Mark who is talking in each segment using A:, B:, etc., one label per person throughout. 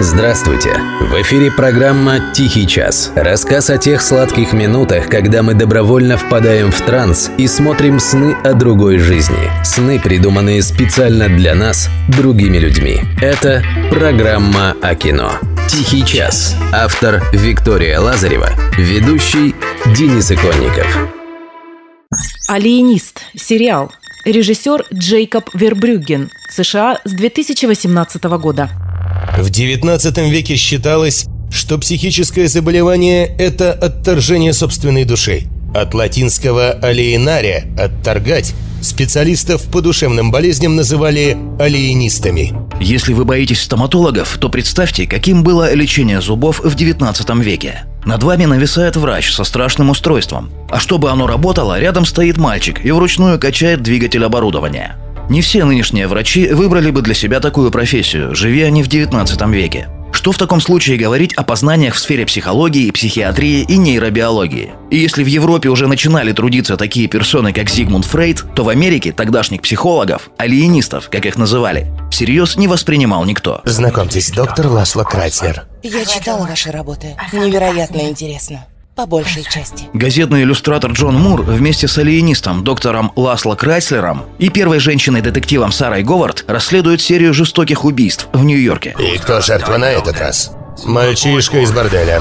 A: Здравствуйте! В эфире программа «Тихий час». Рассказ о тех сладких минутах, когда мы добровольно впадаем в транс и смотрим сны о другой жизни. Сны, придуманные специально для нас, другими людьми. Это программа о кино. «Тихий час». Автор Виктория Лазарева. Ведущий Денис Иконников.
B: «Алиенист» – сериал. Режиссер Джейкоб Вербрюгген. США с 2018 года.
C: В XIX веке считалось, что психическое заболевание – это отторжение собственной души. От латинского «алиенария» – «отторгать» специалистов по душевным болезням называли алиенистами.
D: Если вы боитесь стоматологов, то представьте, каким было лечение зубов в XIX веке. Над вами нависает врач со страшным устройством. А чтобы оно работало, рядом стоит мальчик и вручную качает двигатель оборудования. Не все нынешние врачи выбрали бы для себя такую профессию, живя они в 19 веке. Что в таком случае говорить о познаниях в сфере психологии, психиатрии и нейробиологии? И если в Европе уже начинали трудиться такие персоны, как Зигмунд Фрейд, то в Америке тогдашних психологов, алиенистов, как их называли, всерьез не воспринимал никто.
C: Знакомьтесь, доктор Ласло Крайцер.
E: Я читала ваши работы. Невероятно интересно по большей части.
D: Газетный иллюстратор Джон Мур вместе с алиенистом доктором Ласло Крайслером и первой женщиной-детективом Сарой Говард расследуют серию жестоких убийств в Нью-Йорке.
C: И кто жертва на этот раз? Мальчишка из борделя.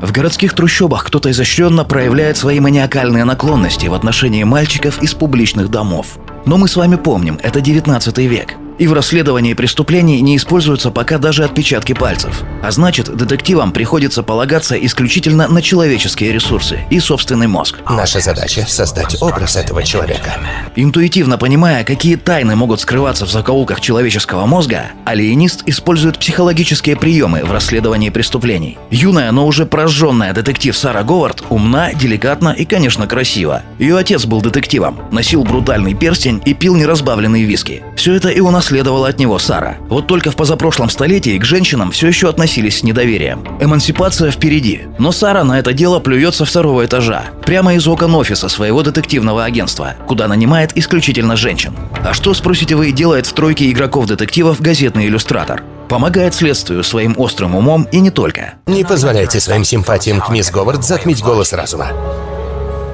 D: В городских трущобах кто-то изощренно проявляет свои маниакальные наклонности в отношении мальчиков из публичных домов. Но мы с вами помним, это 19 век. И в расследовании преступлений не используются пока даже отпечатки пальцев. А значит, детективам приходится полагаться исключительно на человеческие ресурсы и собственный мозг.
C: Наша задача – создать образ этого человека.
D: Интуитивно понимая, какие тайны могут скрываться в закоулках человеческого мозга, алиенист использует психологические приемы в расследовании преступлений. Юная, но уже прожженная детектив Сара Говард умна, деликатна и, конечно, красива. Ее отец был детективом, носил брутальный перстень и пил неразбавленный виски. Все это и у нас унаследовала от него Сара. Вот только в позапрошлом столетии к женщинам все еще относились с недоверием. Эмансипация впереди. Но Сара на это дело плюется второго этажа, прямо из окон офиса своего детективного агентства, куда нанимает исключительно женщин. А что, спросите вы, делает в тройке игроков-детективов газетный иллюстратор? Помогает следствию своим острым умом и не только.
C: Не позволяйте своим симпатиям к мисс Говард затмить голос разума.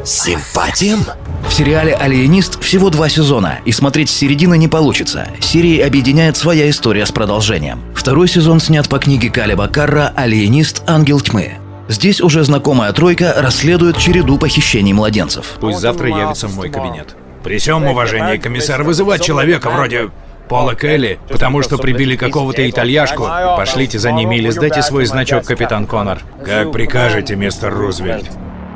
C: Симпатиям?
D: В сериале «Алиенист» всего два сезона, и смотреть с середины не получится. Серии объединяет своя история с продолжением. Второй сезон снят по книге Калиба Карра «Алиенист. Ангел тьмы». Здесь уже знакомая тройка расследует череду похищений младенцев.
F: Пусть завтра явится в мой кабинет. При всем уважении, комиссар, вызывать человека вроде Пола Келли, потому что прибили какого-то итальяшку. Пошлите за ними или сдайте свой значок, капитан Коннор. Как прикажете, мистер Рузвельт.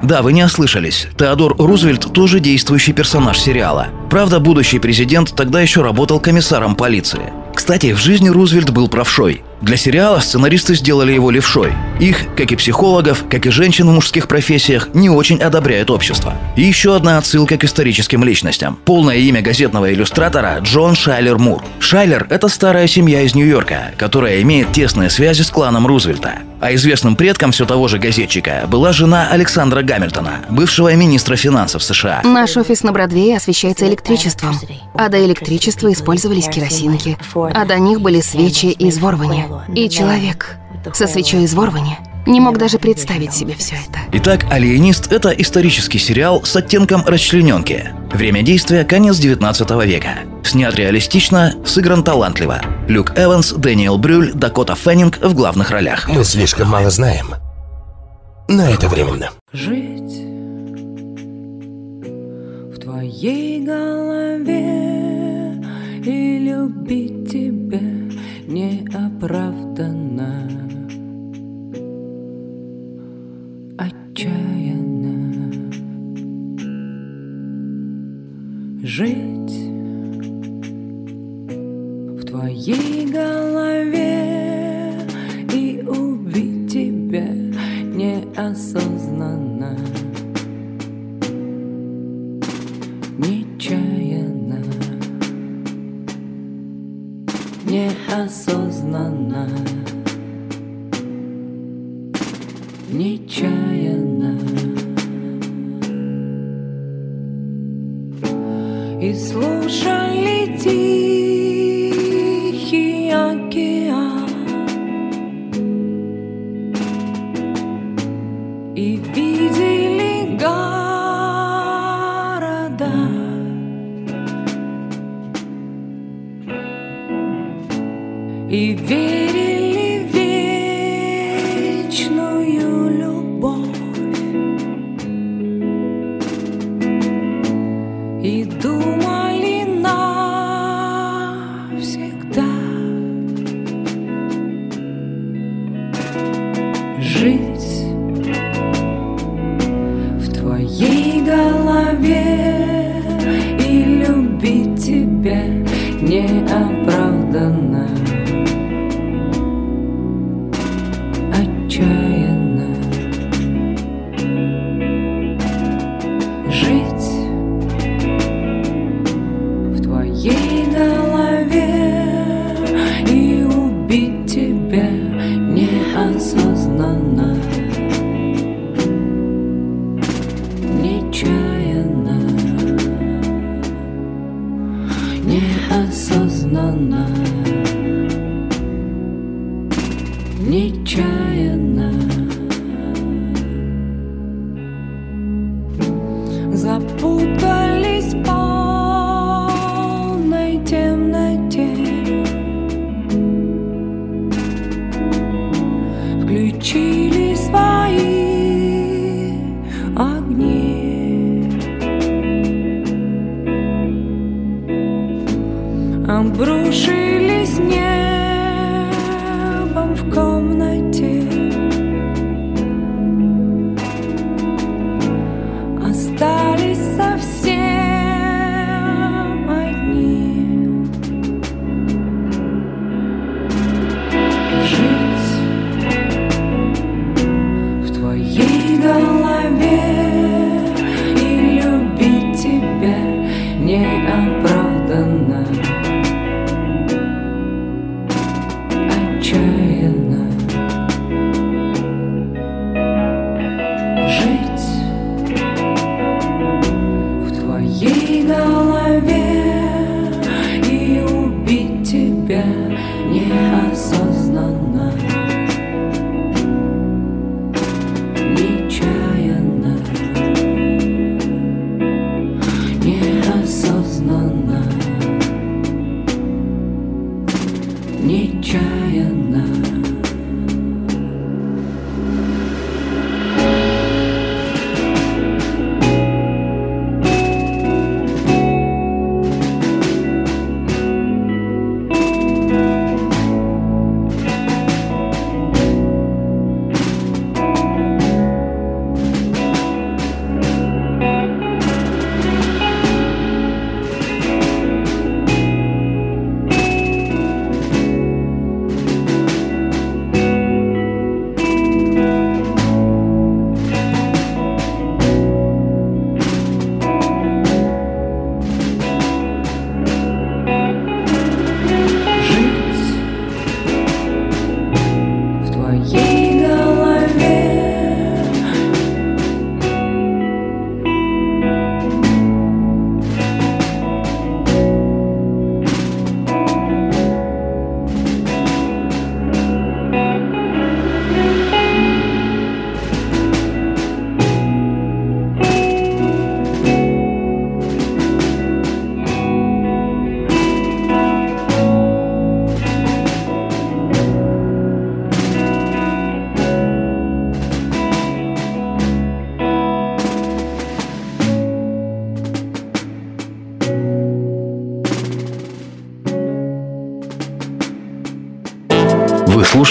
D: Да, вы не ослышались. Теодор Рузвельт тоже действующий персонаж сериала. Правда, будущий президент тогда еще работал комиссаром полиции. Кстати, в жизни Рузвельт был правшой. Для сериала сценаристы сделали его левшой. Их, как и психологов, как и женщин в мужских профессиях, не очень одобряет общество. И еще одна отсылка к историческим личностям. Полное имя газетного иллюстратора Джон Шайлер Мур. Шайлер – это старая семья из Нью-Йорка, которая имеет тесные связи с кланом Рузвельта. А известным предком все того же газетчика была жена Александра Гамильтона, бывшего министра финансов США.
G: Наш офис на Бродвее освещается электричеством, а до электричества использовались керосинки, а до них были свечи из ворвани. И человек со свечой из ворвани не мог даже представить себе все это.
D: Итак, «Алиенист» — это исторический сериал с оттенком расчлененки. Время действия — конец 19 века. Снят реалистично, сыгран талантливо. Люк Эванс, Дэниел Брюль, Дакота Феннинг в главных ролях.
C: Мы слишком мало знаем. Но это временно.
H: Жить в твоей голове Жить в твоей голове И убить тебя неосознанно. Нечаянно. Неосознанно. Нечаянно и слушали тихий океан и видели города. И верили жить в твоей голове и любить тебя неоправданно. случайно, неосознанно. обрушились небом в комнате.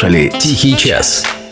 A: слушали «Тихий час».